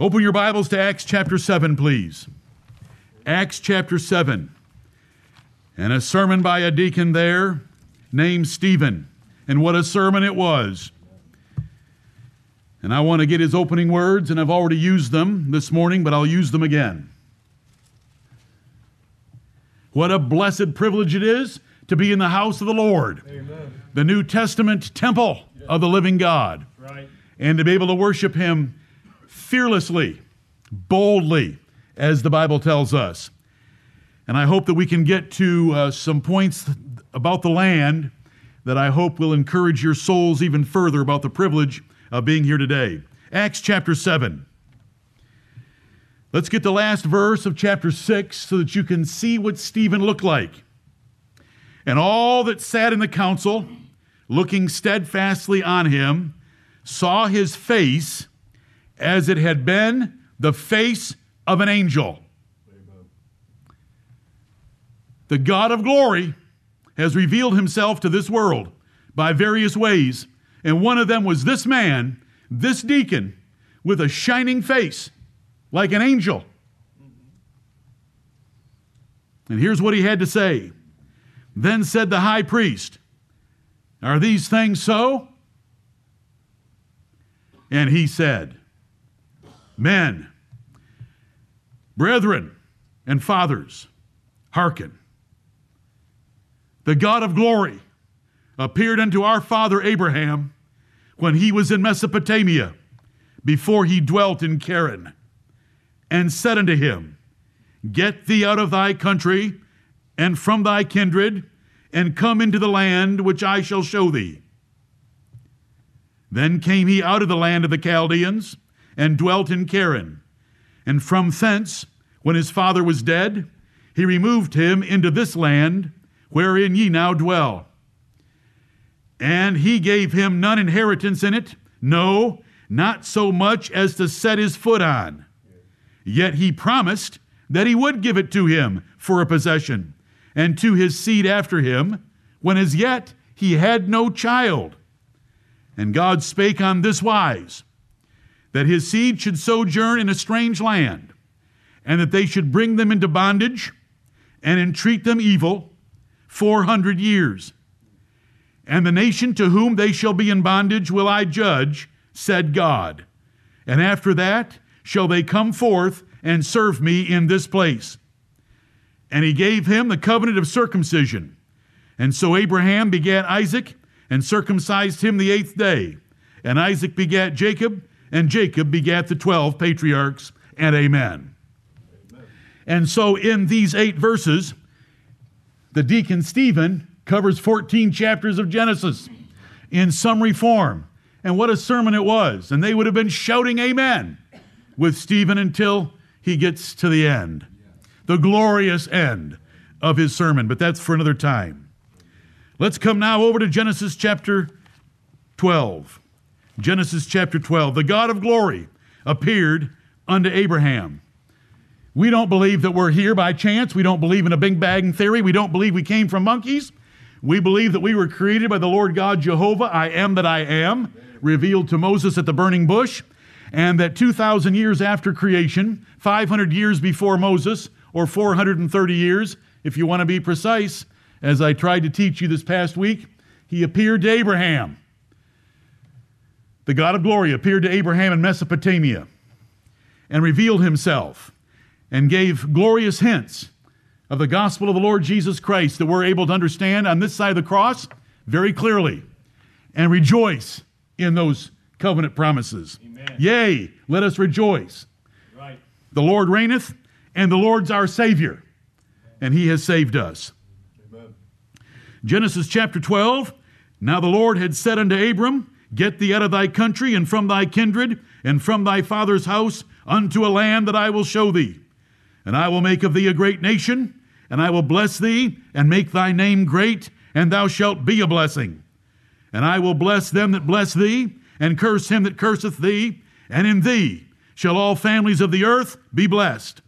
Open your Bibles to Acts chapter 7, please. Acts chapter 7. And a sermon by a deacon there named Stephen. And what a sermon it was. And I want to get his opening words, and I've already used them this morning, but I'll use them again. What a blessed privilege it is to be in the house of the Lord, Amen. the New Testament temple of the living God, right. and to be able to worship Him fearlessly, boldly, as the Bible tells us. And I hope that we can get to uh, some points about the land that I hope will encourage your souls even further about the privilege of being here today. Acts chapter 7. Let's get the last verse of chapter 6 so that you can see what Stephen looked like. And all that sat in the council, looking steadfastly on him, saw his face as it had been the face of an angel. The God of glory has revealed himself to this world by various ways, and one of them was this man, this deacon, with a shining face like an angel. And here's what he had to say. Then said the high priest, Are these things so? And he said, Men, brethren, and fathers, hearken. The God of glory appeared unto our father Abraham when he was in Mesopotamia, before he dwelt in Charran, and said unto him, Get thee out of thy country and from thy kindred, and come into the land which I shall show thee. Then came he out of the land of the Chaldeans and dwelt in Charran. And from thence, when his father was dead, he removed him into this land wherein ye now dwell. And he gave him none inheritance in it, no, not so much as to set his foot on. Yet he promised that he would give it to him for a possession, and to his seed after him, when as yet he had no child. And God spake on this wise that his seed should sojourn in a strange land, and that they should bring them into bondage and entreat them evil four hundred years. And the nation to whom they shall be in bondage will I judge, said God. And after that shall they come forth and serve me in this place. And he gave him the covenant of circumcision. And so Abraham begat Isaac and circumcised him the eighth day. And Isaac begat Jacob and Jacob begat the 12 patriarchs, and amen. amen. And so in these eight verses, the deacon Stephen covers 14 chapters of Genesis in summary form. And what a sermon it was. And they would have been shouting amen with Stephen until he gets to the end, the glorious end of his sermon. But that's for another time. Let's come now over to Genesis chapter 12. Genesis chapter 12. The God of glory appeared unto Abraham. We don't believe that we're here by chance. We don't believe in a Big Bang theory. We don't believe we came from monkeys. We believe that we were created by the Lord God Jehovah, I am that I am, revealed to Moses at the burning bush, and that 2,000 years after creation, 500 years before Moses, or 430 years, if you want to be precise, as I tried to teach you this past week, he appeared to Abraham the God of glory appeared to Abraham in Mesopotamia and revealed himself and gave glorious hints of the gospel of the Lord Jesus Christ that we're able to understand on this side of the cross very clearly and rejoice in those covenant promises. Amen. Yea, let us rejoice. Right. The Lord reigneth, and the Lord's our Savior, and He has saved us. Amen. Genesis chapter 12 Now the Lord had said unto Abram, Get thee out of thy country and from thy kindred and from thy father's house unto a land that I will show thee. And I will make of thee a great nation, and I will bless thee and make thy name great, and thou shalt be a blessing. And I will bless them that bless thee, and curse him that curseth thee, and in thee shall all families of the earth be blessed.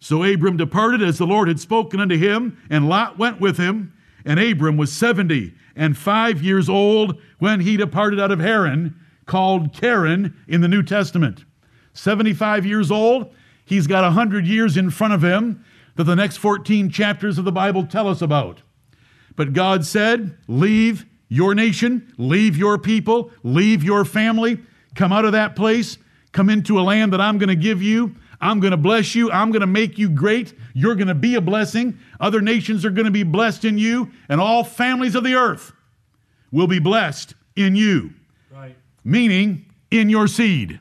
So Abram departed as the Lord had spoken unto him, and Lot went with him. And Abram was seventy and five years old when he departed out of Haran, called Charran in the New Testament. 75 years old. He's got 100 years in front of him that the next 14 chapters of the Bible tell us about. But God said, Leave your nation, leave your people, leave your family, come out of that place, come into a land that I'm going to give you. I'm going to bless you. I'm going to make you great. You're going to be a blessing. Other nations are going to be blessed in you, and all families of the earth will be blessed in you. Right. Meaning, in your seed.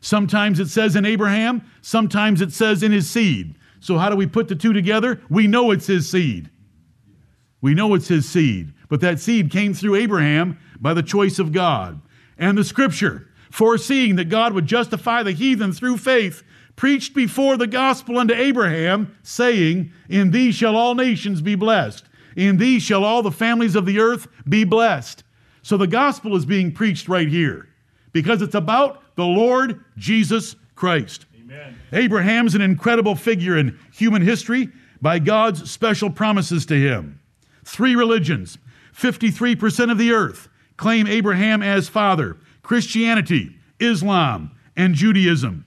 Sometimes it says in Abraham, sometimes it says in his seed. So, how do we put the two together? We know it's his seed. We know it's his seed. But that seed came through Abraham by the choice of God. And the scripture, foreseeing that God would justify the heathen through faith, preached before the gospel unto Abraham, saying, In thee shall all nations be blessed. In thee shall all the families of the earth be blessed. So the gospel is being preached right here because it's about the Lord Jesus Christ. Amen. Abraham's an incredible figure in human history by God's special promises to him. Three religions, 53% of the earth, claim Abraham as father Christianity, Islam, and Judaism.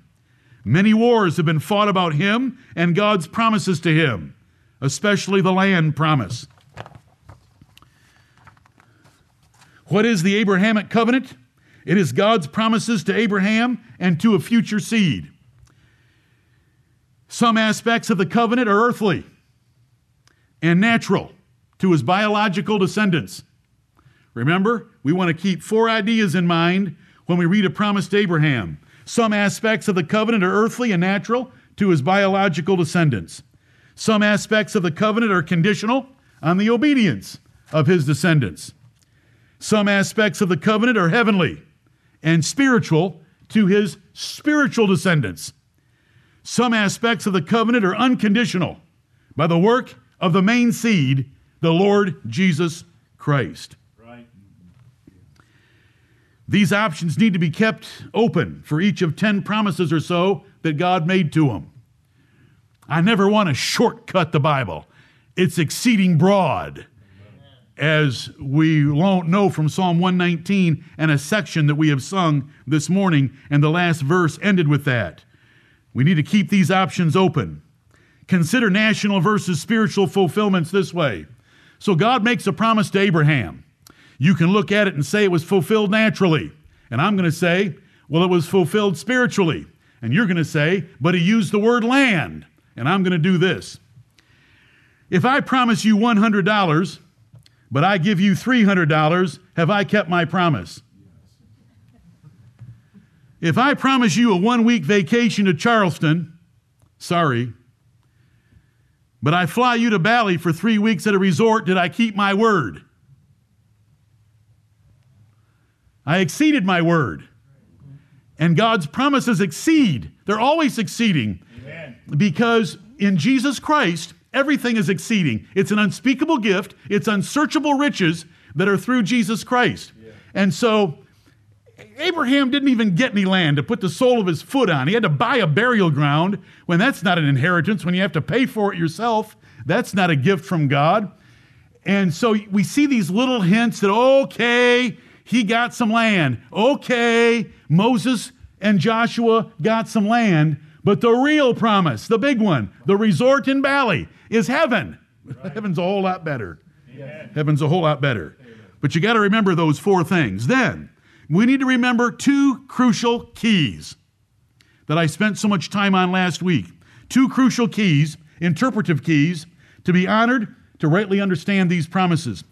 Many wars have been fought about him and God's promises to him, especially the land promise. What is the Abrahamic covenant? It is God's promises to Abraham and to a future seed. Some aspects of the covenant are earthly and natural to his biological descendants. Remember, we want to keep four ideas in mind when we read a promise to Abraham. Some aspects of the covenant are earthly and natural to his biological descendants. Some aspects of the covenant are conditional on the obedience of his descendants. Some aspects of the covenant are heavenly and spiritual to his spiritual descendants. Some aspects of the covenant are unconditional by the work of the main seed, the Lord Jesus Christ. These options need to be kept open for each of 10 promises or so that God made to them. I never want to shortcut the Bible, it's exceeding broad as we know from Psalm 119 and a section that we have sung this morning, and the last verse ended with that. We need to keep these options open. Consider national versus spiritual fulfillments this way. So God makes a promise to Abraham. You can look at it and say it was fulfilled naturally. And I'm going to say, well, it was fulfilled spiritually. And you're going to say, but he used the word land. And I'm going to do this. If I promise you $100, but I give you $300, have I kept my promise? If I promise you a one week vacation to Charleston, sorry. But I fly you to Bali for three weeks at a resort, did I keep my word? I exceeded my word. And God's promises exceed. They're always exceeding. Amen. Because in Jesus Christ, everything is exceeding. It's an unspeakable gift, it's unsearchable riches that are through Jesus Christ. And so Abraham didn't even get any land to put the sole of his foot on. He had to buy a burial ground when that's not an inheritance, when you have to pay for it yourself. That's not a gift from God. And so we see these little hints that, okay, he got some land. Okay, Moses and Joshua got some land. But the real promise, the big one, the resort in Bali, is heaven. Heaven's a whole lot better. Amen. Heaven's a whole lot better. But you got to remember those four things. Then, we need to remember two crucial keys that I spent so much time on last week. Two crucial keys, interpretive keys, to be honored, to rightly understand these promises.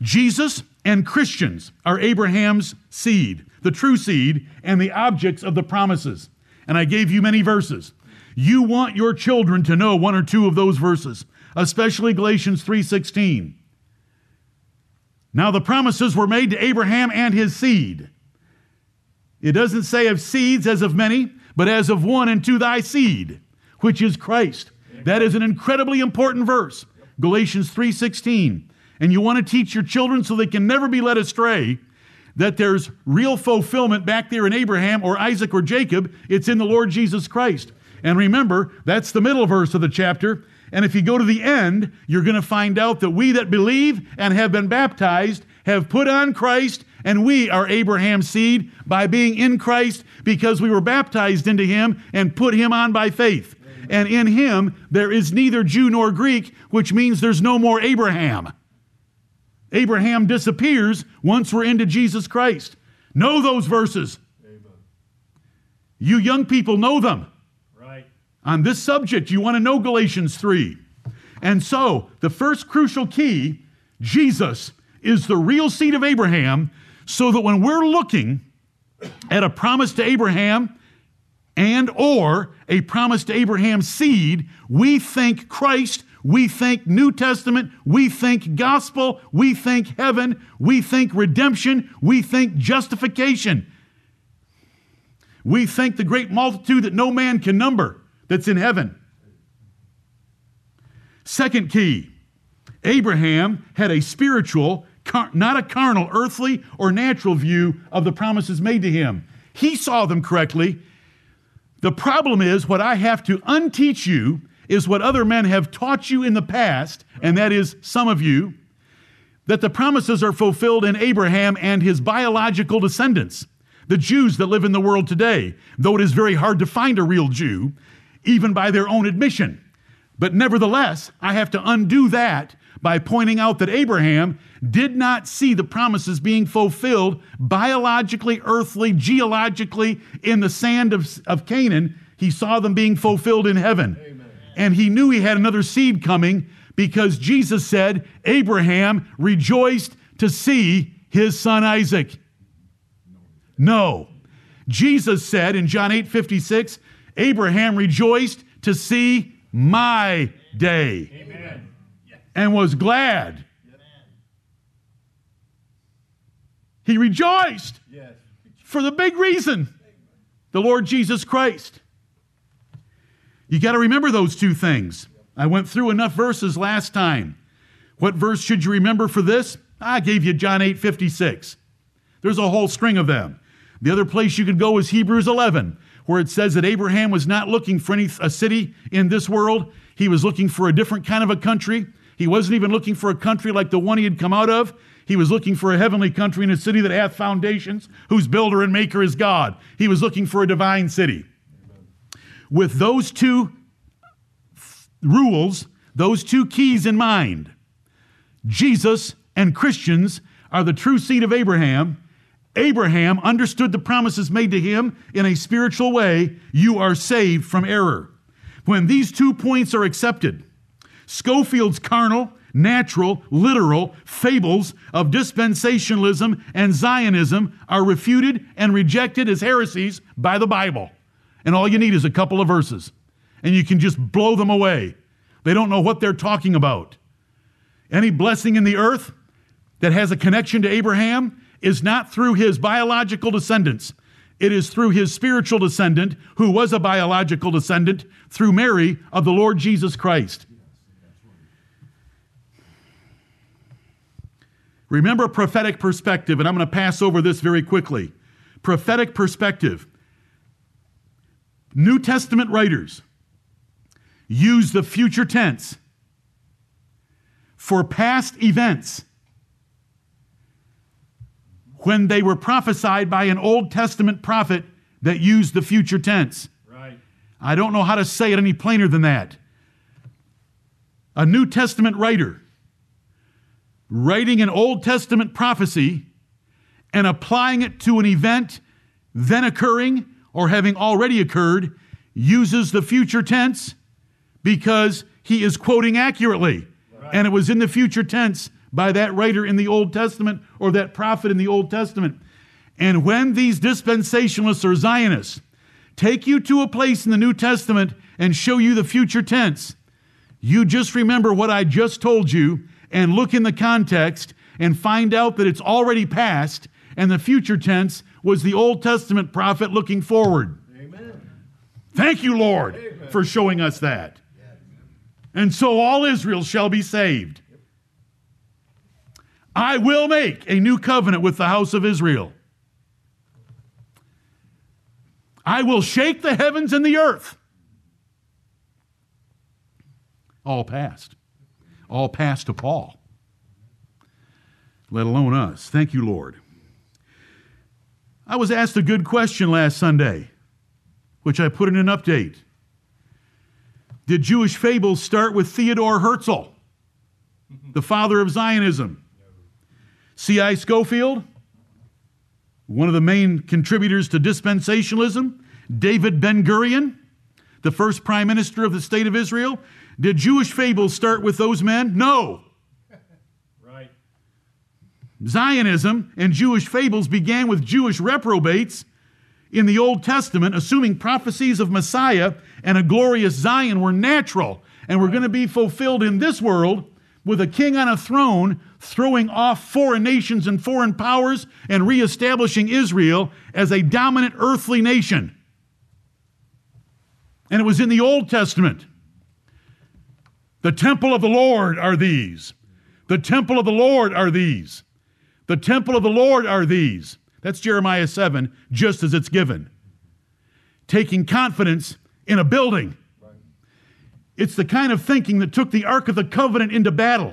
Jesus and Christians are Abraham's seed, the true seed, and the objects of the promises. And I gave you many verses. You want your children to know one or two of those verses, especially Galatians 3:16. Now the promises were made to Abraham and his seed. It doesn't say of seeds as of many, but as of one and to thy seed, which is Christ. That is an incredibly important verse. Galatians 3:16. And you want to teach your children so they can never be led astray that there's real fulfillment back there in Abraham or Isaac or Jacob. It's in the Lord Jesus Christ. And remember, that's the middle verse of the chapter. And if you go to the end, you're going to find out that we that believe and have been baptized have put on Christ and we are Abraham's seed by being in Christ because we were baptized into him and put him on by faith. And in him there is neither Jew nor Greek, which means there's no more Abraham. Abraham disappears once we're into Jesus Christ. Know those verses. You young people know them. Right. On this subject, you want to know Galatians 3. And so, the first crucial key Jesus is the real seed of Abraham, so that when we're looking at a promise to Abraham and or a promise to Abraham's seed, we think Christ, we think New Testament, we think gospel, we think heaven, we think redemption, we think justification. We think the great multitude that no man can number that's in heaven. Second key Abraham had a spiritual, not a carnal, earthly, or natural view of the promises made to him. He saw them correctly. The problem is, what I have to unteach you is what other men have taught you in the past, and that is some of you, that the promises are fulfilled in Abraham and his biological descendants, the Jews that live in the world today, though it is very hard to find a real Jew, even by their own admission. But nevertheless, I have to undo that by pointing out that Abraham did not see the promises being fulfilled biologically, earthly, geologically in the sand of, of Canaan. He saw them being fulfilled in heaven. Amen. And he knew he had another seed coming because Jesus said, Abraham rejoiced to see his son Isaac. No. Jesus said in John 8 56, Abraham rejoiced to see my day. Amen and was glad. He rejoiced for the big reason the Lord Jesus Christ. You got to remember those two things. I went through enough verses last time. What verse should you remember for this? I gave you John 8 56. There's a whole string of them. The other place you could go is Hebrews 11, where it says that Abraham was not looking for any, a city in this world. He was looking for a different kind of a country. He wasn't even looking for a country like the one he had come out of. He was looking for a heavenly country in a city that hath foundations, whose builder and maker is God. He was looking for a divine city. With those two rules, those two keys in mind, Jesus and Christians are the true seed of Abraham. Abraham understood the promises made to him in a spiritual way. You are saved from error. When these two points are accepted, Scofield's carnal, natural, literal fables of dispensationalism and Zionism are refuted and rejected as heresies by the Bible. And all you need is a couple of verses, and you can just blow them away. They don't know what they're talking about. Any blessing in the earth that has a connection to Abraham is not through his biological descendants. It is through his spiritual descendant, who was a biological descendant, through Mary of the Lord Jesus Christ. Remember prophetic perspective, and I'm going to pass over this very quickly. Prophetic perspective. New Testament writers use the future tense for past events when they were prophesied by an Old Testament prophet that used the future tense. Right. I don't know how to say it any plainer than that. A New Testament writer writing an Old Testament prophecy and applying it to an event then occurring or having already occurred uses the future tense because he is quoting accurately. Right. And it was in the future tense by that writer in the Old Testament or that prophet in the Old Testament. And when these dispensationalists or Zionists take you to a place in the New Testament and show you the future tense, you just remember what I just told you and look in the context and find out that it's already past and the future tense was the Old Testament prophet looking forward. Amen. Thank you, Lord, Amen. for showing us that. And so all Israel shall be saved. I will make a new covenant with the house of Israel. I will shake the heavens and the earth. All past all passed to Paul, let alone us. Thank you, Lord. I was asked a good question last Sunday, which I put in an update. Did Jewish fables start with Theodore Herzl, the father of Zionism? C.I. Scofield, one of the main contributors to dispensationalism, David Ben Gurion, the first prime minister of the state of Israel. Did Jewish fables start with those men? No. Zionism and Jewish fables began with Jewish reprobates in the Old Testament, assuming prophecies of Messiah and a glorious Zion were natural and were going to be fulfilled in this world with a king on a throne throwing off foreign nations and foreign powers and reestablishing Israel as a dominant earthly nation. And it was in the Old Testament. The temple of the Lord are these. The temple of the Lord are these. The temple of the Lord are these. That's Jeremiah 7, just as it's given. Taking confidence in a building. It's the kind of thinking that took the Ark of the Covenant into battle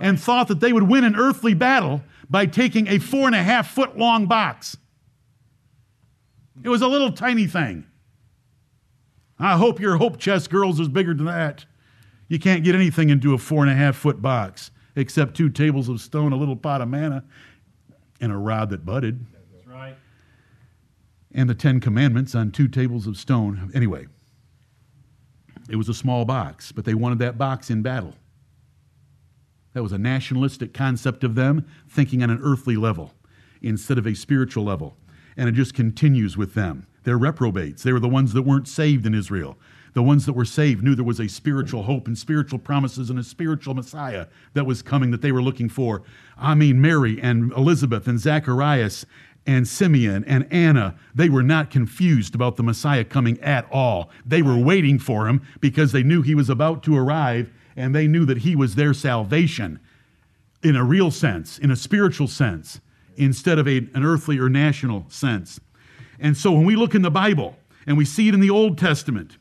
and thought that they would win an earthly battle by taking a four and a half foot long box. It was a little tiny thing. I hope your hope chest, girls, is bigger than that. You can't get anything into a four and a half foot box except two tables of stone, a little pot of manna, and a rod that budded. That's right. And the Ten Commandments on two tables of stone. Anyway, it was a small box, but they wanted that box in battle. That was a nationalistic concept of them, thinking on an earthly level instead of a spiritual level. And it just continues with them. They're reprobates. They were the ones that weren't saved in Israel. The ones that were saved knew there was a spiritual hope and spiritual promises and a spiritual Messiah that was coming that they were looking for. I mean, Mary and Elizabeth and Zacharias and Simeon and Anna, they were not confused about the Messiah coming at all. They were waiting for him because they knew he was about to arrive and they knew that he was their salvation in a real sense, in a spiritual sense, instead of a, an earthly or national sense. And so when we look in the Bible and we see it in the Old Testament,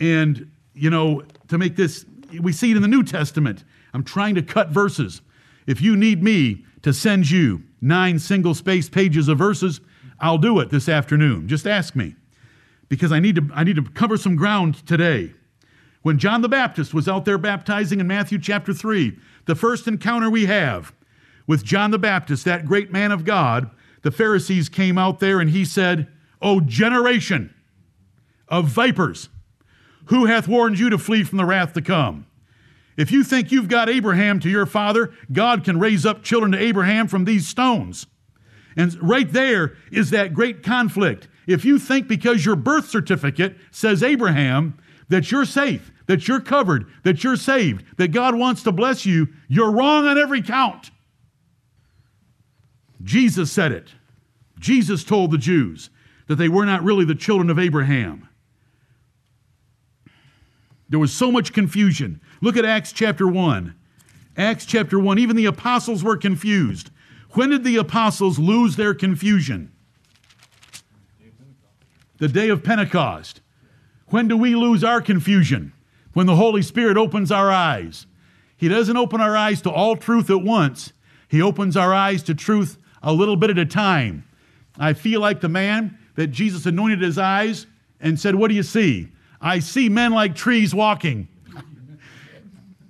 and, you know, to make this, we see it in the New Testament. I'm trying to cut verses. If you need me to send you nine single space pages of verses, I'll do it this afternoon. Just ask me. Because I need to, I need to cover some ground today. When John the Baptist was out there baptizing in Matthew chapter 3, the first encounter we have with John the Baptist, that great man of God, the Pharisees came out there and he said, O generation of vipers, who hath warned you to flee from the wrath to come? If you think you've got Abraham to your father, God can raise up children to Abraham from these stones. And right there is that great conflict. If you think because your birth certificate says Abraham that you're safe, that you're covered, that you're saved, that God wants to bless you, you're wrong on every count. Jesus said it. Jesus told the Jews that they were not really the children of Abraham. There was so much confusion. Look at Acts chapter 1. Acts chapter 1, even the apostles were confused. When did the apostles lose their confusion? The day of Pentecost. When do we lose our confusion? When the Holy Spirit opens our eyes. He doesn't open our eyes to all truth at once, He opens our eyes to truth a little bit at a time. I feel like the man that Jesus anointed his eyes and said, What do you see? I see men like trees walking.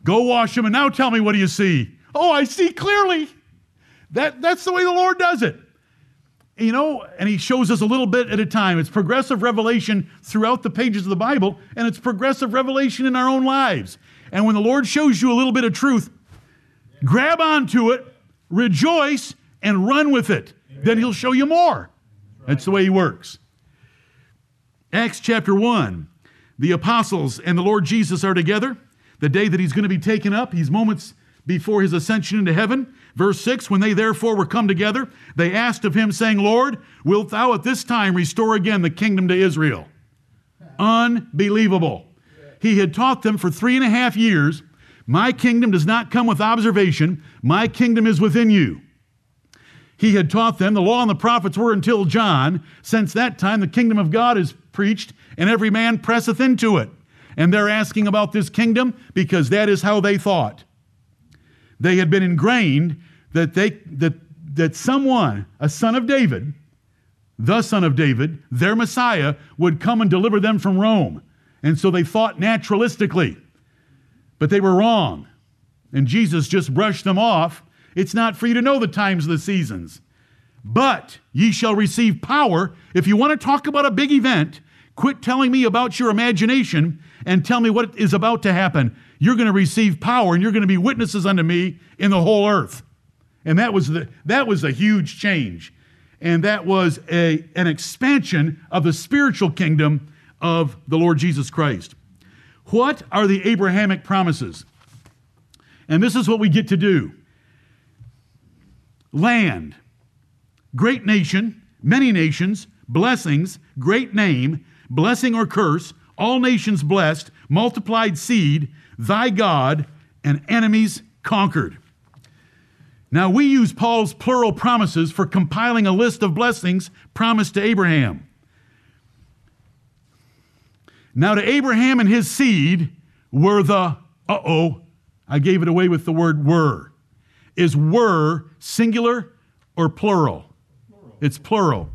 Go wash them and now tell me what do you see? Oh, I see clearly. That, that's the way the Lord does it. You know, and he shows us a little bit at a time. It's progressive revelation throughout the pages of the Bible, and it's progressive revelation in our own lives. And when the Lord shows you a little bit of truth, grab onto it, rejoice, and run with it. Then he'll show you more. That's the way he works. Acts chapter 1 the apostles and the Lord Jesus are together. The day that he's going to be taken up, he's moments before his ascension into heaven. Verse 6 When they therefore were come together, they asked of him, saying, Lord, wilt thou at this time restore again the kingdom to Israel? Unbelievable. He had taught them for three and a half years My kingdom does not come with observation, my kingdom is within you. He had taught them the law and the prophets were until John. Since that time, the kingdom of God is preached, and every man presseth into it. And they're asking about this kingdom because that is how they thought. They had been ingrained that, they, that, that someone, a son of David, the son of David, their Messiah, would come and deliver them from Rome. And so they thought naturalistically. But they were wrong. And Jesus just brushed them off. It's not for you to know the times of the seasons. But ye shall receive power. If you want to talk about a big event, quit telling me about your imagination and tell me what is about to happen. You're going to receive power and you're going to be witnesses unto me in the whole earth. And that was, the, that was a huge change. And that was a, an expansion of the spiritual kingdom of the Lord Jesus Christ. What are the Abrahamic promises? And this is what we get to do land, great nation, many nations, blessings, great name, blessing or curse, all nations blessed, multiplied seed, thy God, and enemies conquered. Now, we use Paul's plural promises for compiling a list of blessings promised to Abraham. Now, to Abraham and his seed were the, uh oh, I gave it away with the word were. Is were singular or plural? It's plural.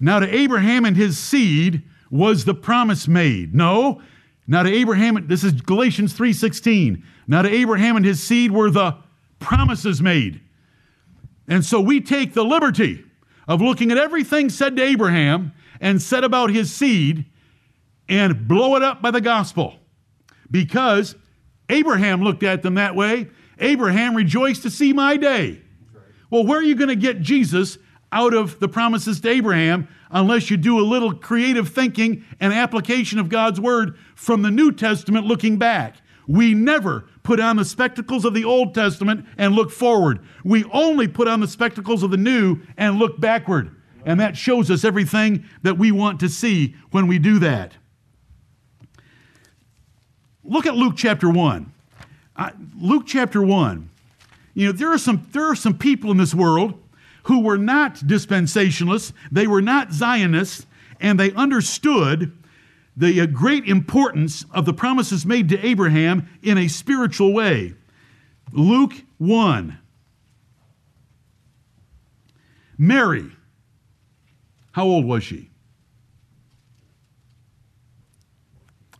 Now, to Abraham and his seed was the promise made. No. Now to Abraham, this is Galatians 3:16. Now to Abraham and his seed were the promises made. And so we take the liberty of looking at everything said to Abraham and said about his seed and blow it up by the gospel. Because Abraham looked at them that way. Abraham rejoiced to see my day. Well, where are you going to get Jesus out of the promises to Abraham unless you do a little creative thinking and application of God's word from the New Testament looking back? We never put on the spectacles of the Old Testament and look forward. We only put on the spectacles of the New and look backward. And that shows us everything that we want to see when we do that. Look at Luke chapter 1. Uh, Luke chapter 1. You know, there are some there are some people in this world who were not dispensationalists, they were not Zionists, and they understood the uh, great importance of the promises made to Abraham in a spiritual way. Luke 1. Mary, how old was she?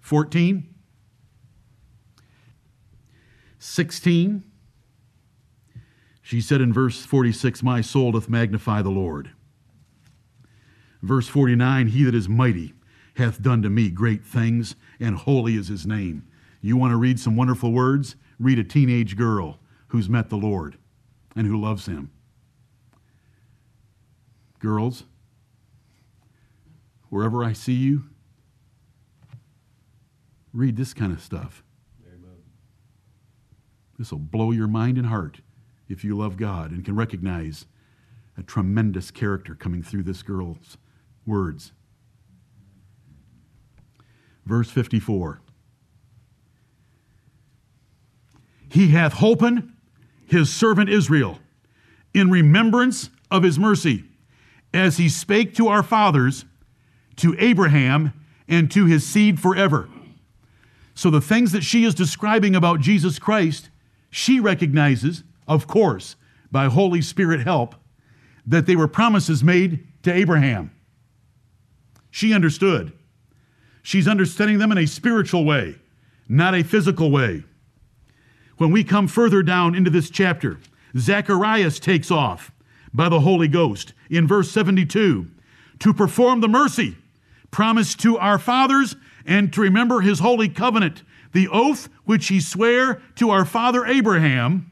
14? 16? She said in verse 46, My soul doth magnify the Lord. Verse 49, He that is mighty hath done to me great things, and holy is his name. You want to read some wonderful words? Read a teenage girl who's met the Lord and who loves him. Girls, wherever I see you, read this kind of stuff. This will blow your mind and heart if you love God and can recognize a tremendous character coming through this girl's words. Verse 54 He hath holpen his servant Israel in remembrance of his mercy, as he spake to our fathers, to Abraham, and to his seed forever. So, the things that she is describing about Jesus Christ, she recognizes of course, by Holy Spirit help, that they were promises made to Abraham. She understood. She's understanding them in a spiritual way, not a physical way. When we come further down into this chapter, Zacharias takes off by the Holy Ghost in verse 72 to perform the mercy promised to our fathers and to remember his holy covenant, the oath which he sware to our father Abraham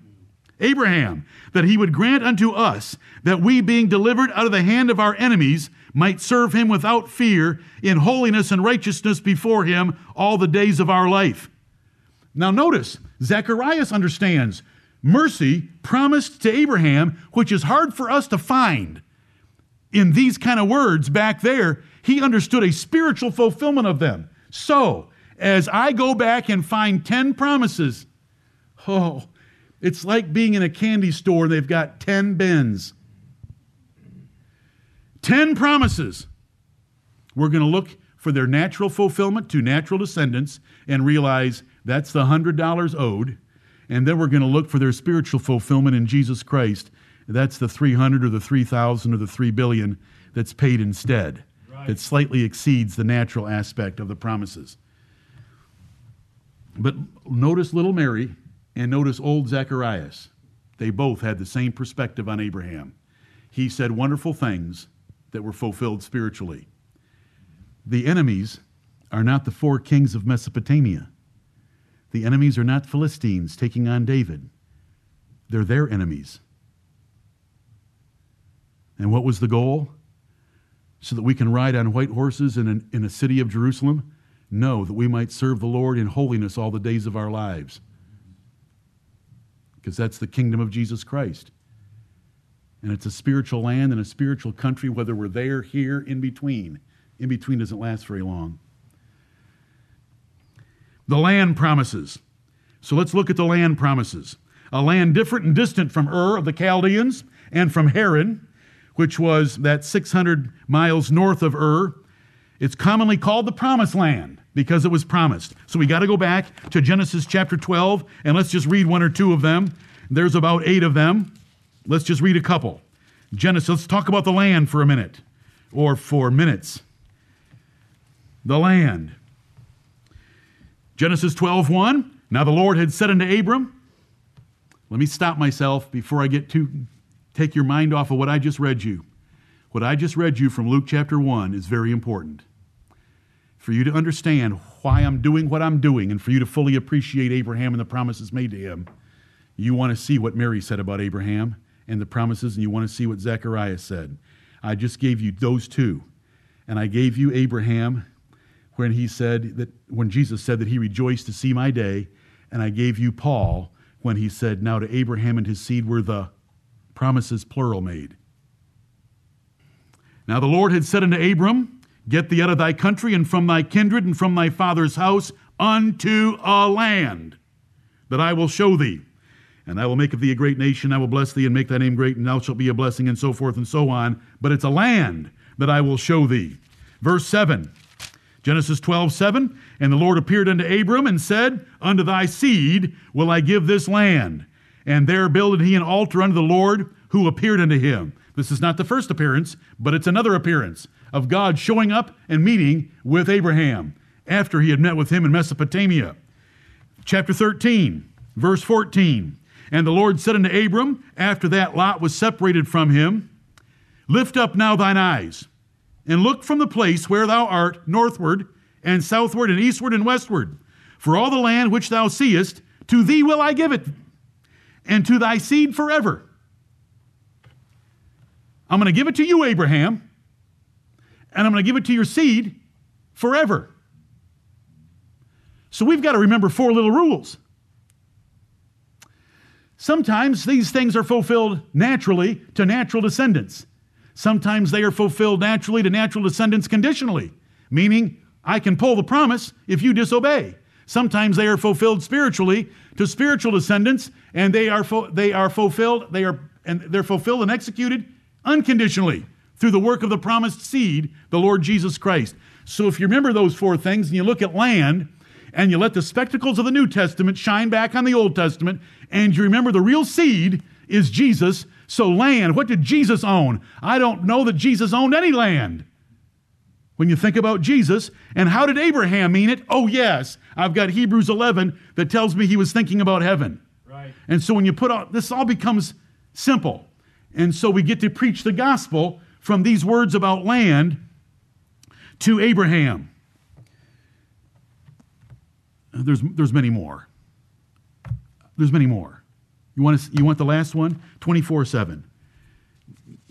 Abraham, that he would grant unto us that we, being delivered out of the hand of our enemies, might serve him without fear in holiness and righteousness before him all the days of our life. Now, notice, Zacharias understands mercy promised to Abraham, which is hard for us to find in these kind of words back there. He understood a spiritual fulfillment of them. So, as I go back and find 10 promises, oh, it's like being in a candy store, and they've got 10 bins. 10 promises. We're going to look for their natural fulfillment to natural descendants and realize that's the $100 owed. And then we're going to look for their spiritual fulfillment in Jesus Christ. That's the 300 or the 3,000 or the 3 billion that's paid instead, Right. that slightly exceeds the natural aspect of the promises. But notice little Mary and notice old Zacharias. They both had the same perspective on Abraham. He said wonderful things that were fulfilled spiritually. The enemies are not the four kings of Mesopotamia. The enemies are not Philistines taking on David. They're their enemies. And what was the goal? So that we can ride on white horses in, an, in a city of Jerusalem? No, that we might serve the Lord in holiness all the days of our lives. Because that's the kingdom of Jesus Christ. And it's a spiritual land and a spiritual country, whether we're there, here, in between. In between doesn't last very long. The land promises. So let's look at the land promises. A land different and distant from Ur of the Chaldeans and from Haran, which was that 600 miles north of Ur. It's commonly called the promised land because it was promised. So we got to go back to Genesis chapter 12 and let's just read one or two of them. There's about eight of them. Let's just read a couple. Genesis, let's talk about the land for a minute or for minutes. The land. Genesis 12, 1. Now the Lord had said unto Abram, let me stop myself before I get to take your mind off of what I just read you. What I just read you from Luke chapter 1 is very important. For you to understand why I'm doing what I'm doing and for you to fully appreciate Abraham and the promises made to him, you want to see what Mary said about Abraham and the promises, and you want to see what Zechariah said. I just gave you those two. And I gave you Abraham when he said that when Jesus said that he rejoiced to see my day, and I gave you Paul when he said, Now to Abraham and his seed were the promises plural made. Now the Lord had said unto Abram, Get thee out of thy country and from thy kindred and from thy father's house unto a land that I will show thee. And I will make of thee a great nation. I will bless thee and make thy name great, and thou shalt be a blessing, and so forth and so on. But it's a land that I will show thee. Verse 7 Genesis 12, 7. And the Lord appeared unto Abram and said, Unto thy seed will I give this land. And there builded he an altar unto the Lord who appeared unto him. This is not the first appearance, but it's another appearance of God showing up and meeting with Abraham after he had met with him in Mesopotamia. Chapter 13, verse 14. And the Lord said unto Abram, after that Lot was separated from him, Lift up now thine eyes, and look from the place where thou art northward, and southward, and eastward, and westward. For all the land which thou seest, to thee will I give it, and to thy seed forever. I'm going to give it to you, Abraham, and I'm going to give it to your seed forever. So we've got to remember four little rules. Sometimes these things are fulfilled naturally to natural descendants. Sometimes they are fulfilled naturally to natural descendants conditionally, meaning I can pull the promise if you disobey. Sometimes they are fulfilled spiritually to spiritual descendants, and they are fu- they are fulfilled they are and they're fulfilled and executed unconditionally through the work of the promised seed, the Lord Jesus Christ. So if you remember those four things and you look at land and you let the spectacles of the New Testament shine back on the Old Testament and you remember the real seed is Jesus. So land, what did Jesus own? I don't know that Jesus owned any land when you think about Jesus. And how did Abraham mean it? Oh, yes, I've got Hebrews 11 that tells me he was thinking about heaven. Right. And so when you put out, this all becomes simple. And so we get to preach the gospel from these words about land to Abraham. Uh, there's, there's many more. There's many more. You want, to, you want the last one? 24 7.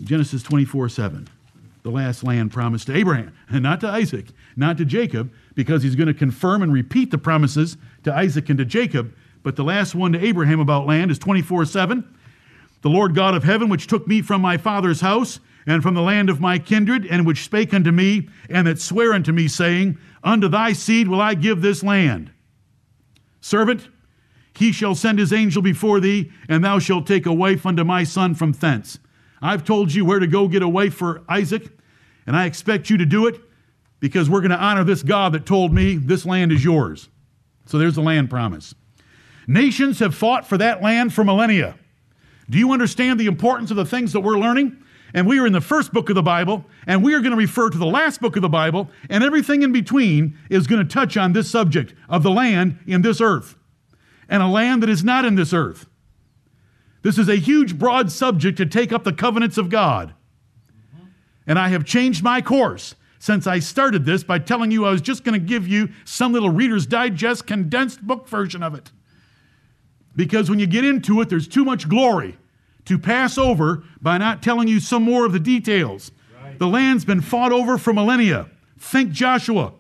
Genesis 24 7 the last land promised to Abraham, and not to Isaac, not to Jacob, because he's going to confirm and repeat the promises to Isaac and to Jacob. But the last one to Abraham about land is 24 7. The Lord God of heaven, which took me from my father's house and from the land of my kindred, and which spake unto me, and that sware unto me, saying, Unto thy seed will I give this land. Servant, he shall send his angel before thee, and thou shalt take a wife unto my son from thence. I've told you where to go get a wife for Isaac, and I expect you to do it because we're going to honor this God that told me this land is yours. So there's the land promise. Nations have fought for that land for millennia. Do you understand the importance of the things that we're learning? And we are in the first book of the Bible, and we are going to refer to the last book of the Bible, and everything in between is going to touch on this subject of the land in this earth and a land that is not in this earth. This is a huge, broad subject to take up the covenants of God. And I have changed my course since I started this by telling you I was just going to give you some little Reader's Digest condensed book version of it. Because when you get into it, there's too much glory to pass over by not telling you some more of the details. Right. The land's been fought over for millennia. Think Joshua.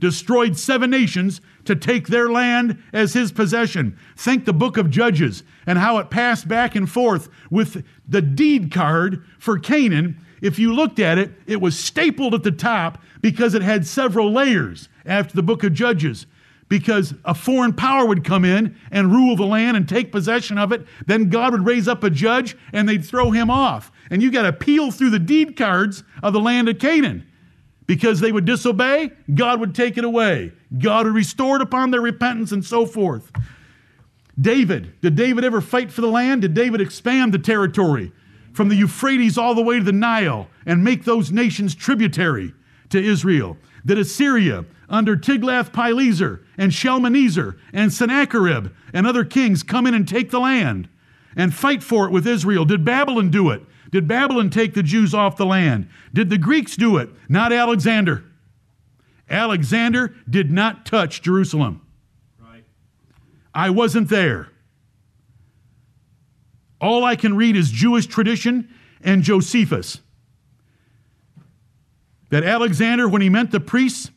Destroyed seven nations to take their land as his possession. Think the book of Judges and how it passed back and forth with the deed card for Canaan. If you looked at it, it was stapled at the top because it had several layers after the book of Judges because a foreign power would come in and rule the land and take possession of it. Then God would raise up a judge and they'd throw him off. And you got to peel through the deed cards of the land of Canaan. Because they would disobey, God would take it away. God would restore it upon their repentance and so forth. David, did David ever fight for the land? Did David expand the territory from the Euphrates all the way to the Nile and make those nations tributary to Israel? Did Assyria under Tiglath-Pileser and Shalmaneser and Sennacherib and other kings come in and take the land and fight for it with Israel? Did Babylon do it? Did Babylon take the Jews off the land? Did the Greeks do it? Not Alexander. Alexander did not touch Jerusalem. Right. I wasn't there. All I can read is Jewish tradition and Josephus. That Alexander, when he met the priests,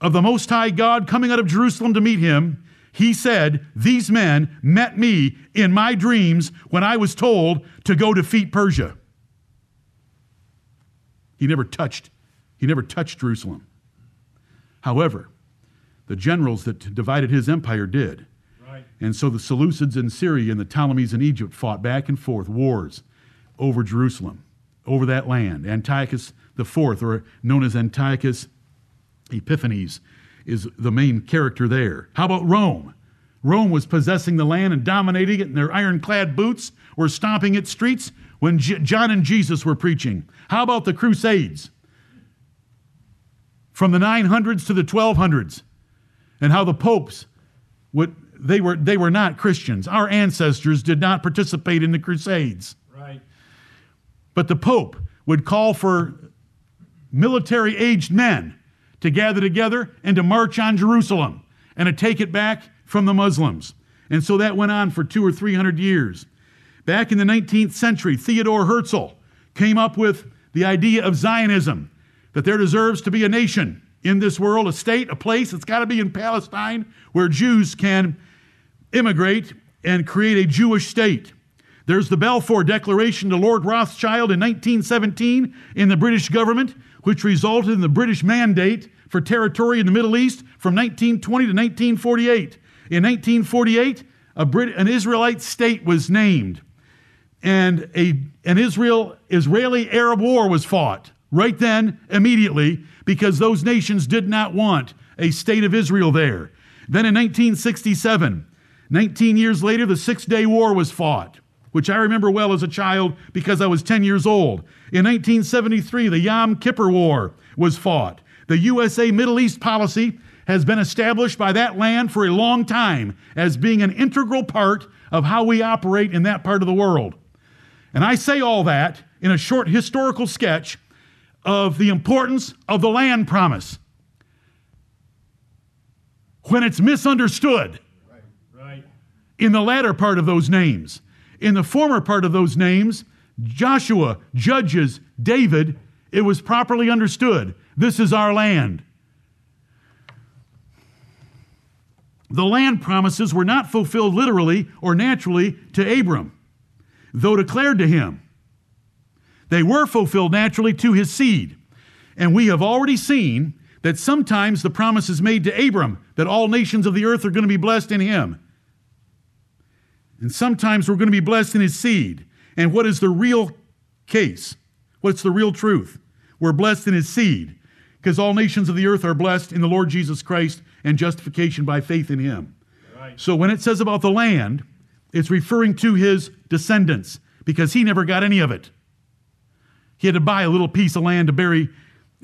of the Most High God coming out of Jerusalem to meet him, he said, These men met me in my dreams when I was told to go defeat Persia. He never touched, he never touched Jerusalem. However, the generals that divided his empire did. Right. And so the Seleucids in Syria and the Ptolemies in Egypt fought back and forth, wars over Jerusalem, over that land. Antiochus IV, or known as Antiochus Epiphanes is the main character there. How about Rome? Rome was possessing the land and dominating it, and their ironclad boots were stomping its streets when J- John and Jesus were preaching. How about the Crusades? From the 900s to the 1200s, and how the popes would they were they were not Christians. Our ancestors did not participate in the Crusades. Right. But the Pope would call for military aged men to gather together and to march on Jerusalem and to take it back from the Muslims. And so that went on for two or three hundred years. Back in the 19th century, Theodore Herzl came up with the idea of Zionism, that there deserves to be a nation in this world, a state, a place. It's got to be in Palestine where Jews can immigrate and create a Jewish state. There's the Balfour Declaration to Lord Rothschild in 1917 in the British government, which resulted in the British mandate for territory in the Middle East from 1920 to 1948. In 1948, a Brit- an Israelite state was named, and a, an Israel Israeli Arab war was fought right then, immediately, because those nations did not want a state of Israel there. Then in 1967, 19 years later, the Six Day War was fought which I remember well as a child because I was 10 years old. In 1973, the Yom Kippur War was fought. The USA Middle East policy has been established by that land for a long time as being an integral part of how we operate in that part of the world. And I say all that in a short historical sketch of the importance of the land promise. When it's misunderstood right, right. in the latter part of those names. In the former part of those names, Joshua, Judges, David, it was properly understood. This is our land. The land promises were not fulfilled literally or naturally to Abram, though declared to him. They were fulfilled naturally to his seed. And we have already seen that sometimes the promise is made to Abram that all nations of the earth are going to be blessed in him. And sometimes we're going to be blessed in his seed. And what is the real case? What's the real truth? We're blessed in his seed because all nations of the earth are blessed in the Lord Jesus Christ and justification by faith in him. Right. So when it says about the land, it's referring to his descendants because he never got any of it. He had to buy a little piece of land to bury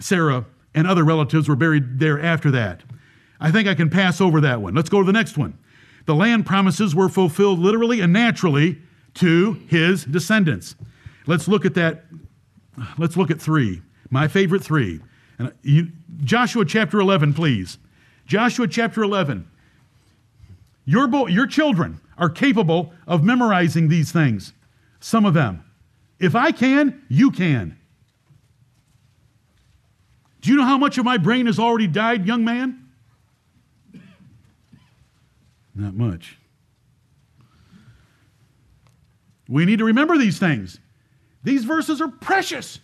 Sarah, and other relatives were buried there after that. I think I can pass over that one. Let's go to the next one. The land promises were fulfilled literally and naturally to his descendants. Let's look at that. Let's look at three. My favorite three. And you, Joshua chapter 11, please. Joshua chapter 11. Your, bo- your children are capable of memorizing these things, some of them. If I can, you can. Do you know how much of my brain has already died, young man? Not much. We need to remember these things. These verses are precious.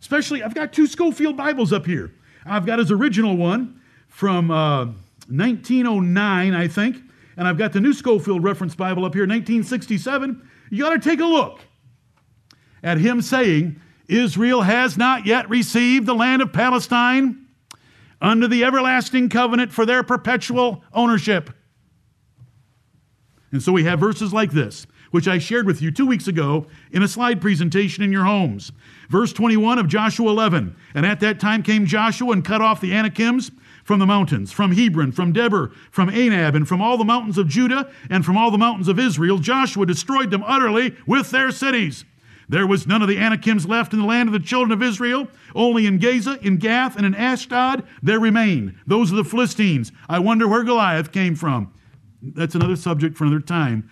Especially, I've got two Scofield Bibles up here. I've got his original one from uh, 1909, I think, and I've got the new Scofield Reference Bible up here, 1967. You got to take a look at him saying, Israel has not yet received the land of Palestine under the everlasting covenant for their perpetual ownership. And so we have verses like this, which I shared with you two weeks ago in a slide presentation in your homes. Verse 21 of Joshua 11. And at that time came Joshua and cut off the Anakims from the mountains, from Hebron, from Debir, from Anab, and from all the mountains of Judah, and from all the mountains of Israel. Joshua destroyed them utterly with their cities. There was none of the Anakims left in the land of the children of Israel. Only in Gaza, in Gath, and in Ashdod there remained. Those are the Philistines. I wonder where Goliath came from. That's another subject for another time.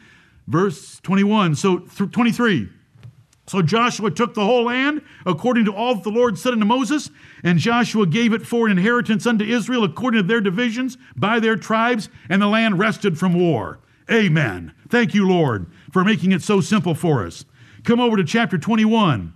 Verse 21, so 23. So Joshua took the whole land according to all that the Lord said unto Moses, and Joshua gave it for an inheritance unto Israel according to their divisions by their tribes, and the land rested from war. Amen. Thank you, Lord, for making it so simple for us. Come over to chapter 21.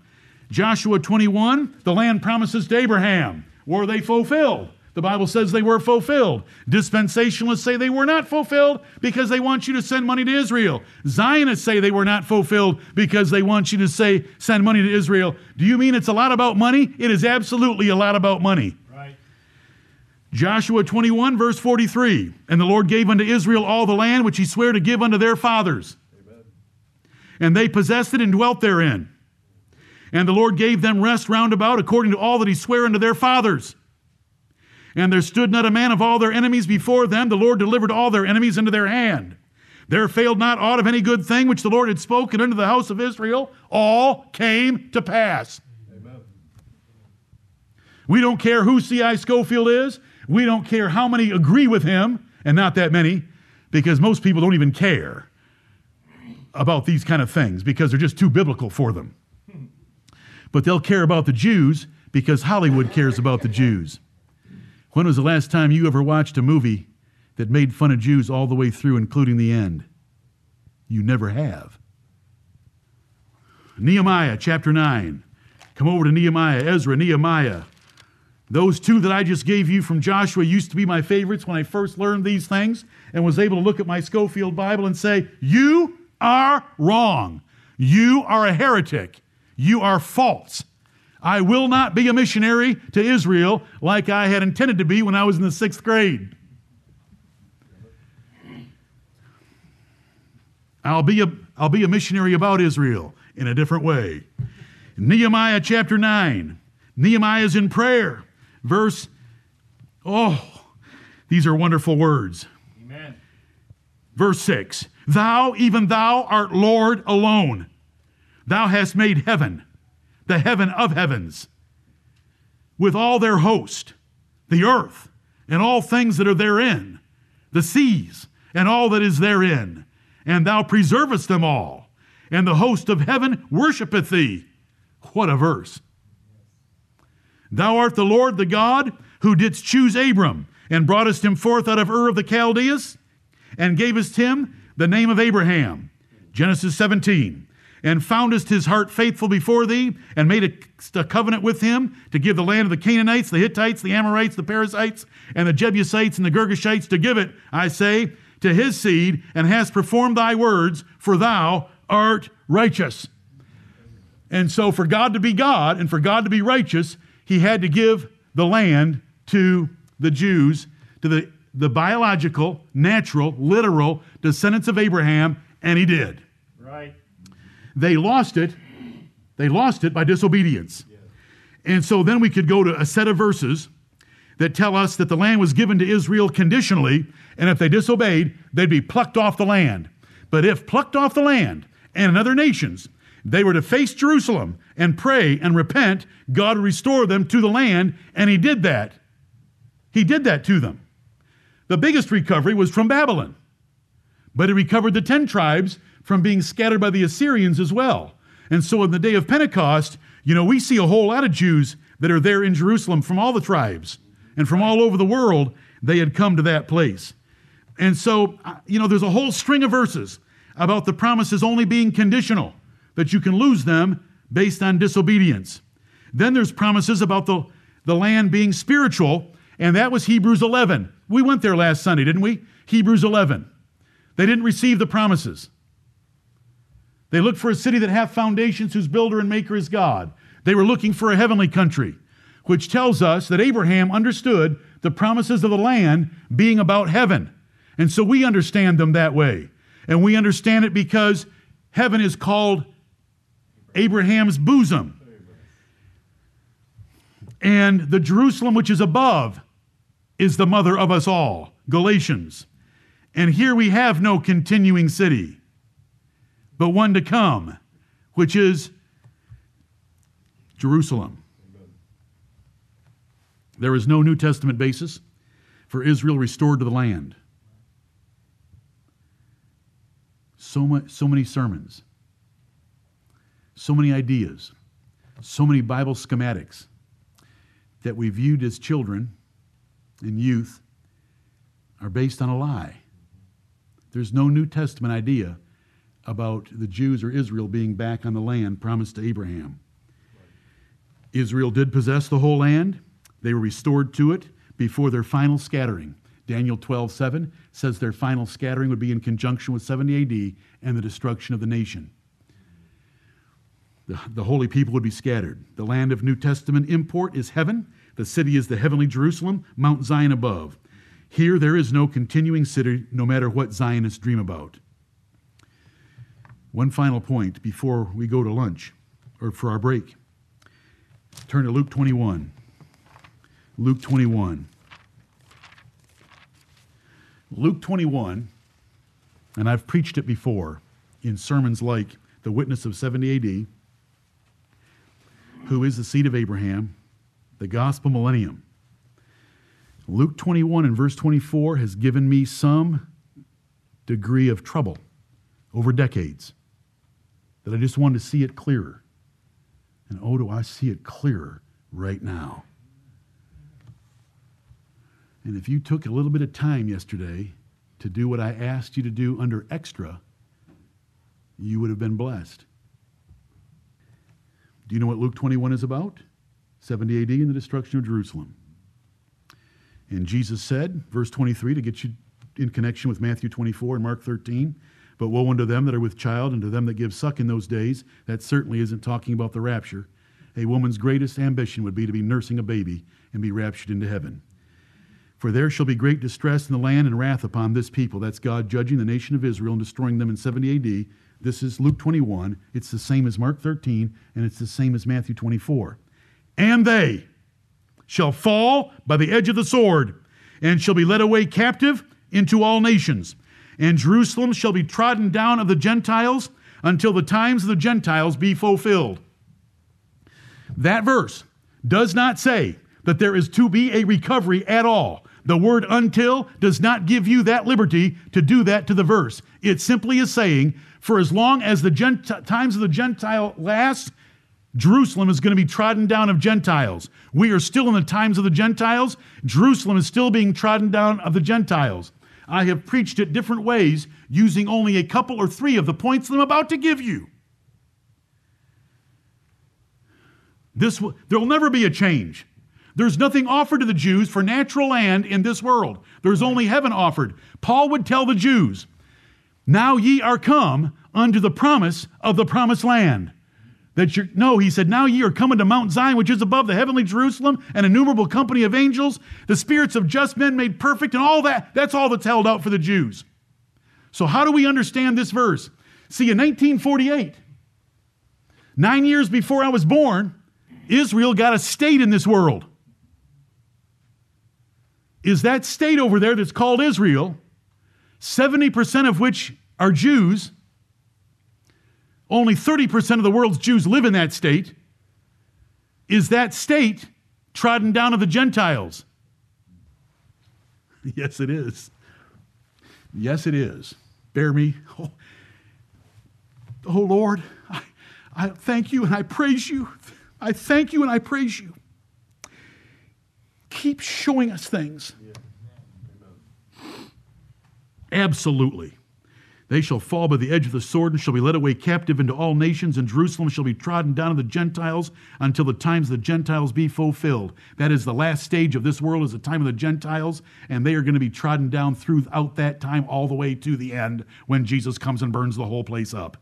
Joshua 21, the land promises to Abraham. Were they fulfilled? The Bible says they were fulfilled. Dispensationalists say they were not fulfilled because they want you to send money to Israel. Zionists say they were not fulfilled because they want you to say send money to Israel. Do you mean it's a lot about money? It is absolutely a lot about money. Right. Joshua 21, verse 43. And the Lord gave unto Israel all the land which he sware to give unto their fathers. And they possessed it and dwelt therein. And the Lord gave them rest round about according to all that he sware unto their fathers. And there stood not a man of all their enemies before them. The Lord delivered all their enemies into their hand. There failed not aught of any good thing which the Lord had spoken unto the house of Israel. All came to pass. Amen. We don't care who C.I. Scofield is. We don't care how many agree with him, and not that many, because most people don't even care about these kind of things because they're just too biblical for them. But they'll care about the Jews because Hollywood cares about the Jews. When was the last time you ever watched a movie that made fun of Jews all the way through, including the end? You never have. Nehemiah chapter 9. Come over to Nehemiah, Ezra, Nehemiah. Those two that I just gave you from Joshua used to be my favorites when I first learned these things and was able to look at my Scofield Bible and say, You are wrong. You are a heretic. You are false. I will not be a missionary to Israel like I had intended to be when I was in the sixth grade. I'll be a, I'll be a missionary about Israel in a different way. Nehemiah chapter 9. Nehemiah is in prayer. Verse, oh, these are wonderful words. Amen. Verse 6 Thou, even thou, art Lord alone. Thou hast made heaven, the heaven of heavens, with all their host, the earth, and all things that are therein, the seas, and all that is therein. And thou preservest them all, and the host of heaven worshipeth thee. What a verse. Thou art the Lord, the God, who didst choose Abram, and broughtest him forth out of Ur of the Chaldees, and gavest him the name of Abraham. Genesis 17. And foundest his heart faithful before thee, and made a, a, covenant with him to give the land of the Canaanites, the Hittites, the Amorites, the Perizzites, and the Jebusites, and the Girgashites, to give it, I say, to his seed, and hast performed thy words, for thou art righteous. And so, for God to be God and for God to be righteous, he had to give the land to the Jews, to the, the biological, natural, literal descendants of Abraham, and he did. Right. They lost it They lost it by disobedience. And so then we could go to a set of verses that tell us that the land was given to Israel conditionally, and if they disobeyed, they'd be plucked off the land. But if plucked off the land and in other nations, they were to face Jerusalem and pray and repent, God would restore them to the land, and He did that. He did that to them. The biggest recovery was from Babylon, but He recovered the 10 tribes from being scattered by the Assyrians as well. And so in the day of Pentecost, you know, we see a whole lot of Jews that are there in Jerusalem from all the tribes and from all over the world. They had come to that place. And so, you know, there's a whole string of verses about the promises only being conditional, that you can lose them based on disobedience. Then there's promises about the, the land being spiritual, and that was Hebrews 11. We went there last Sunday, didn't we? Hebrews 11. They didn't receive the promises. They looked for a city that hath foundations, whose builder and maker is God. They were looking for a heavenly country, which tells us that Abraham understood the promises of the land being about heaven. And so we understand them that way. And we understand it because heaven is called Abraham's bosom. And the Jerusalem which is above is the mother of us all. Galatians. And here we have no continuing city, but one to come, which is Jerusalem. There is no New Testament basis for Israel restored to the land. So, much, so many sermons, so many ideas, so many Bible schematics that we viewed as children and youth are based on a lie. There's no New Testament idea about the Jews or Israel being back on the land promised to Abraham. Israel did possess the whole land. They were restored to it before their final scattering. Daniel 12, 7 says their final scattering would be in conjunction with 70 AD and the destruction of the nation. The, the holy people would be scattered. The land of New Testament import is heaven. The city is the heavenly Jerusalem, Mount Zion above. Here there is no continuing city, no matter what Zionists dream about. One final point before we go to lunch or for our break. Turn to Luke 21. Luke 21. Luke 21, and I've preached it before in sermons like The Witness of 70 AD, Who is the Seed of Abraham, The Gospel Millennium. Luke 21 and verse 24 has given me some degree of trouble over decades that I just wanted to see it clearer. And oh, do I see it clearer right now. And if you took a little bit of time yesterday to do what I asked you to do under extra, you would have been blessed. Do you know what Luke 21 is about? 70 AD and the destruction of Jerusalem. And Jesus said, verse 23, to get you in connection with Matthew 24 and Mark 13, but woe unto them that are with child and to them that give suck in those days. That certainly isn't talking about the rapture. A woman's greatest ambition would be to be nursing a baby and be raptured into heaven. For there shall be great distress in the land and wrath upon this people. That's God judging the nation of Israel and destroying them in 70 AD. This is Luke 21. It's the same as Mark 13, and it's the same as Matthew 24. And they shall fall by the edge of the sword, and shall be led away captive into all nations. And Jerusalem shall be trodden down of the Gentiles until the times of the Gentiles be fulfilled. That verse does not say that there is to be a recovery at all. The word until does not give you that liberty to do that to the verse. It simply is saying, for as long as the Gent- times of the Gentile last, Jerusalem is going to be trodden down of Gentiles. We are still in the times of the Gentiles. Jerusalem is still being trodden down of the Gentiles. I have preached it different ways using only a couple or three of the points that I'm about to give you. This there will never be a change. There's nothing offered to the Jews for natural land in this world. There's only heaven offered. Paul would tell the Jews, Now ye are come unto the promise of the promised land. That you're, no, he said, Now ye are coming to Mount Zion, which is above the heavenly Jerusalem, an innumerable company of angels, the spirits of just men made perfect, and all that. That's all that's held out for the Jews. So, how do we understand this verse? See, in 1948, Nine years before I was born, Israel got a state in this world. Is that state over there that's called Israel, 70% of which are Jews, only 30% of the world's Jews live in that state, is that state trodden down of the Gentiles? Yes, it is. Yes, it is. Bear me. Oh, oh Lord, I, I thank you and I praise you. I thank you and I praise you. Keep showing us things. Absolutely. They shall fall by the edge of the sword and shall be led away captive into all nations, and Jerusalem shall be trodden down of the Gentiles until the times of the Gentiles be fulfilled. That is the last stage of this world, is the time of the Gentiles, and they are going to be trodden down throughout that time all the way to the end when Jesus comes and burns the whole place up.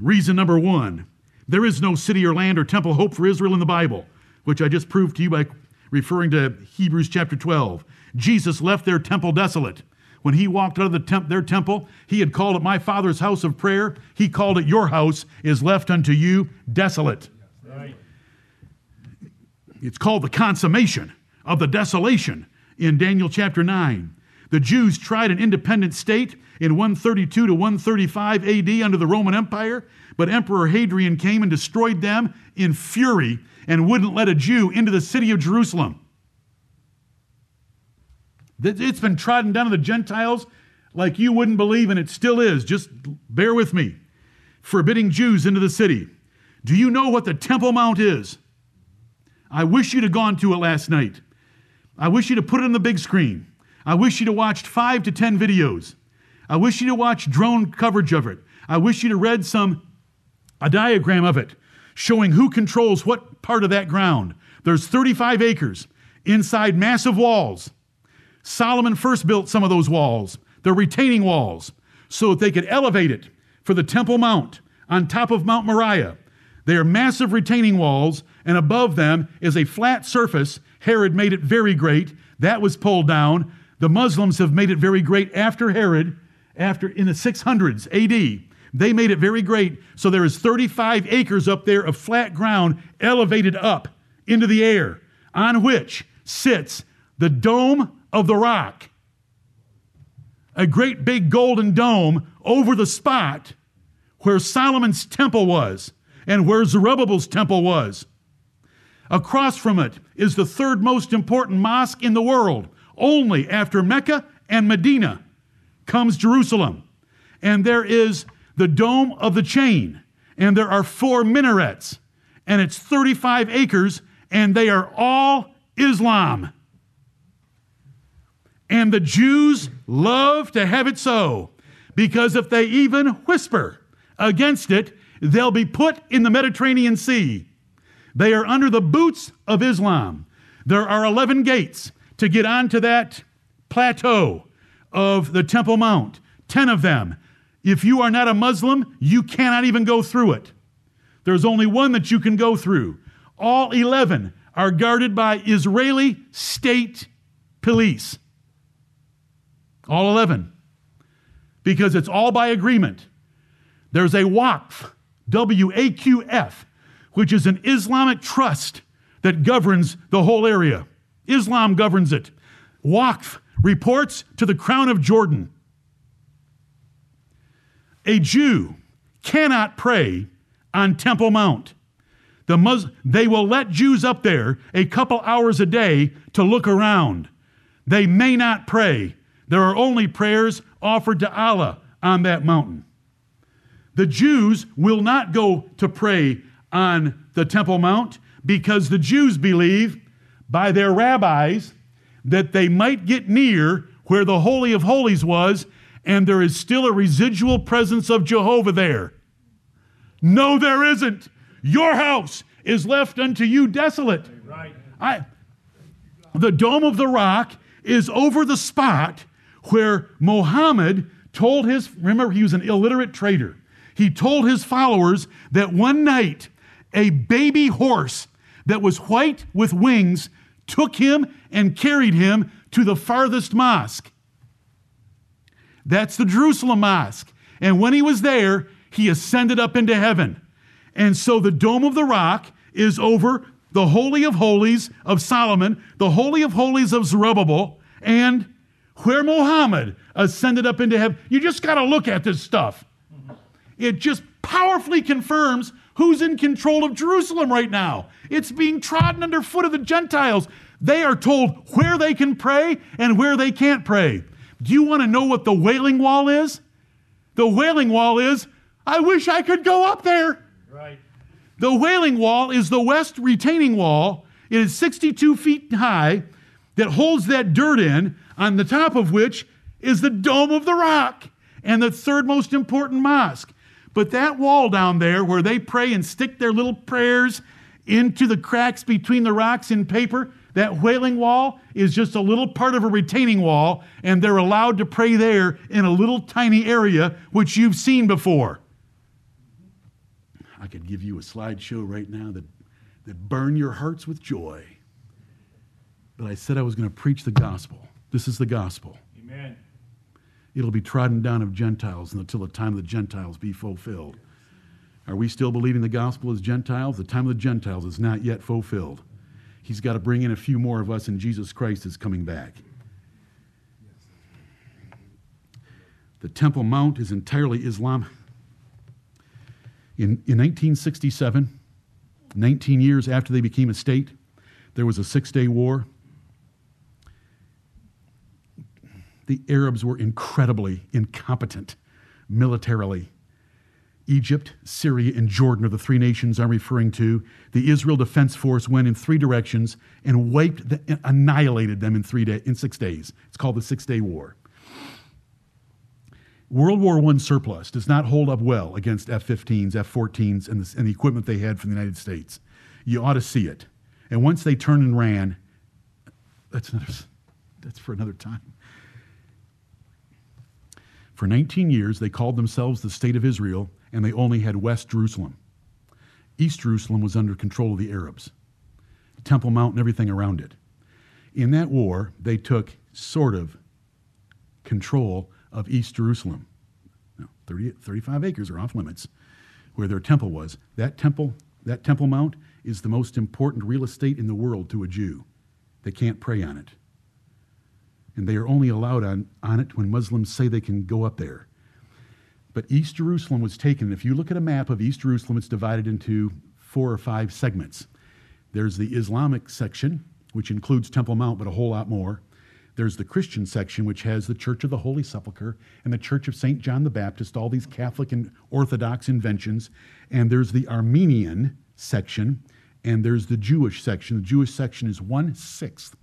Reason number one there is no city or land or temple hope for Israel in the Bible, which I just proved to you by referring to Hebrews chapter 12. Jesus left their temple desolate. When he walked out of the temp- their temple, he had called it my father's house of prayer. He called it your house is left unto you desolate. Right. It's called the consummation of the desolation in Daniel chapter 9. The Jews tried an independent state in 132 to 135 AD under the Roman Empire, but Emperor Hadrian came and destroyed them in fury and wouldn't let a Jew into the city of Jerusalem. It's been trodden down to the Gentiles like you wouldn't believe, and it still is. Just bear with me. Forbidding Jews into the city. Do you know what the Temple Mount is? I wish you'd have gone to it last night. I wish you'd have put it on the big screen. I wish you'd have watched five to ten videos. I wish you'd have watched drone coverage of it. I wish you'd have read some a diagram of it showing who controls what part of that ground. There's 35 acres inside massive walls. Solomon first built some of those walls, the retaining walls, so that they could elevate it for the Temple Mount on top of Mount Moriah. They are massive retaining walls, and above them is a flat surface. Herod made it very great. That was pulled down. The Muslims have made it very great after Herod, after in the 600s AD. They made it very great. So there is 35 acres up there of flat ground elevated up into the air, on which sits the dome of the rock. A great big golden dome over the spot where Solomon's temple was and where Zerubbabel's temple was. Across from it is the third most important mosque in the world. Only after Mecca and Medina comes Jerusalem. And there is the dome of the chain, and there are four minarets, and it's 35 acres, and they are all Islam. And the Jews love to have it so, because if they even whisper against it, they'll be put in the Mediterranean Sea. They are under the boots of Islam. There are 11 gates to get onto that plateau of the Temple Mount, 10 of them. If you are not a Muslim, you cannot even go through it. There's only one that you can go through. All 11 are guarded by Israeli state police. All 11. Because it's all by agreement. There's a Waqf, W A Q F, which is an Islamic trust that governs the whole area. Islam governs it. Waqf reports to the Crown of Jordan. A Jew cannot pray on Temple Mount. The Mus- they will let Jews up there a couple hours a day to look around. They may not pray. There are only prayers offered to Allah on that mountain. The Jews will not go to pray on the Temple Mount because the Jews believe by their rabbis that they might get near where the Holy of Holies was and there is still a residual presence of Jehovah there. No, there isn't. Your house is left unto you desolate. I, the Dome of the Rock is over the spot where Mohammed told his, remember, he was an illiterate trader. He told his followers that one night a baby horse that was white with wings took him and carried him to the farthest mosque. That's the Jerusalem mosque. And when he was there, he ascended up into heaven. And so the Dome of the Rock is over the Holy of Holies of Solomon, the Holy of Holies of Zerubbabel, and where Muhammad ascended up into heaven. You just got to look at this stuff. It just powerfully confirms who's in control of Jerusalem right now. It's being trodden underfoot of the Gentiles. They are told where they can pray and where they can't pray. Do you want to know what the Wailing Wall is? The Wailing Wall is, I wish I could go up there. Right. The Wailing Wall is the west retaining wall. It is 62 feet high that holds that dirt in, on the top of which is the Dome of the Rock and the third most important mosque. But that wall down there where they pray and stick their little prayers into the cracks between the rocks in paper, that wailing wall is just a little part of a retaining wall, and they're allowed to pray there in a little tiny area, which you've seen before. I could give you a slideshow right now that, that burn your hearts with joy. But I said I was going to preach the gospel. This is the gospel. Amen. It'll be trodden down of Gentiles until the time of the Gentiles be fulfilled. Are we still believing the gospel as Gentiles? The time of the Gentiles is not yet fulfilled. He's got to bring in a few more of us, and Jesus Christ is coming back. The Temple Mount is entirely Islam. In, in 1967, 19 years after they became a state, there was a six day war. The Arabs were incredibly incompetent militarily. Egypt, Syria, and Jordan are the three nations I'm referring to. The Israel Defense Force went in three directions and wiped, the, annihilated them in, three day, in six days. It's called the Six Day War. World War I surplus does not hold up well against F 15s, F 14s, and the, and the equipment they had from the United States. You ought to see it. And once they turned and ran, that's, another, that's for another time. For 19 years, they called themselves the State of Israel, and they only had West Jerusalem. East Jerusalem was under control of the Arabs, Temple Mount and everything around it. In that war, they took sort of control of East Jerusalem. Now, 30, 35 acres are off limits where their temple was. That temple, that Temple Mount is the most important real estate in the world to a Jew. They can't pray on it and they are only allowed on, on it when Muslims say they can go up there. But East Jerusalem was taken. If you look at a map of East Jerusalem, it's divided into four or five segments. There's the Islamic section, which includes Temple Mount, but a whole lot more. There's the Christian section, which has the Church of the Holy Sepulchre and the Church of St. John the Baptist, all these Catholic and Orthodox inventions. And there's the Armenian section, and there's the Jewish section. The Jewish section is one sixth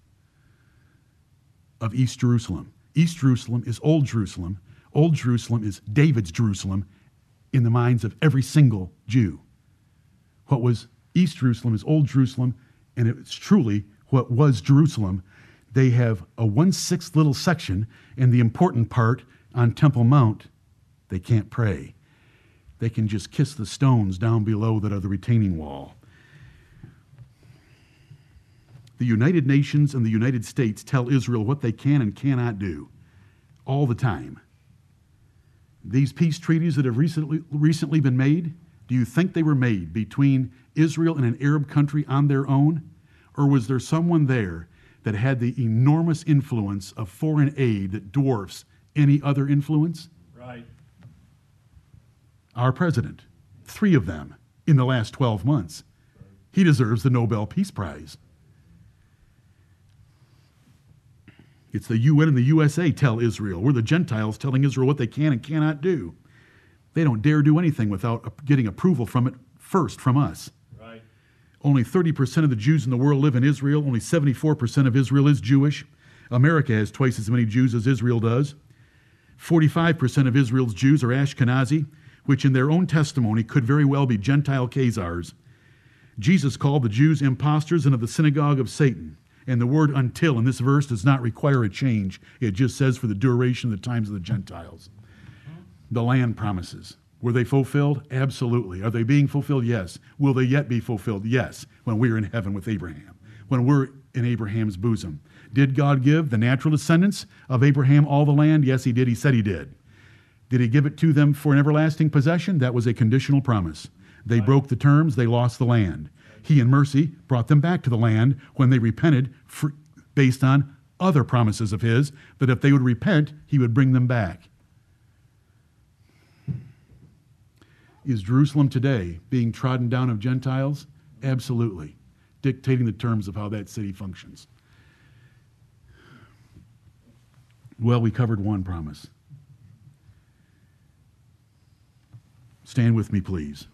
of East Jerusalem. East Jerusalem is Old Jerusalem. Old Jerusalem is David's Jerusalem in the minds of every single Jew. What was East Jerusalem is Old Jerusalem, and it's truly what was Jerusalem. They have a one sixth little section, and the important part on Temple Mount, they can't pray. They can just kiss the stones down below that are the retaining wall. The United Nations and the United States tell Israel what they can and cannot do all the time. These peace treaties that have recently, recently been made, do you think they were made between Israel and an Arab country on their own? Or was there someone there that had the enormous influence of foreign aid that dwarfs any other influence? Right. Our president, three of them in the last 12 months. He deserves the Nobel Peace Prize. It's the UN and the USA tell Israel. We're the Gentiles telling Israel what they can and cannot do. They don't dare do anything without getting approval from it first from us. Right. Only 30% of the Jews in the world live in Israel. Only 74% of Israel is Jewish. America has twice as many Jews as Israel does. 45% of Israel's Jews are Ashkenazi, which in their own testimony could very well be Gentile Khazars. Jesus called the Jews impostors and of the synagogue of Satan. And the word until in this verse does not require a change. It just says for the duration of the times of the Gentiles. The land promises. Were they fulfilled? Absolutely. Are they being fulfilled? Yes. Will they yet be fulfilled? Yes, when we're in heaven with Abraham, when we're in Abraham's bosom. Did God give the natural descendants of Abraham all the land? Yes, he did. He said he did. Did he give it to them for an everlasting possession? That was a conditional promise. They broke the terms, they lost the land. He, in mercy, brought them back to the land when they repented for, based on other promises of his, that if they would repent, he would bring them back. Is Jerusalem today being trodden down of Gentiles? Absolutely, dictating the terms of how that city functions. Well, we covered one promise. Stand with me, please.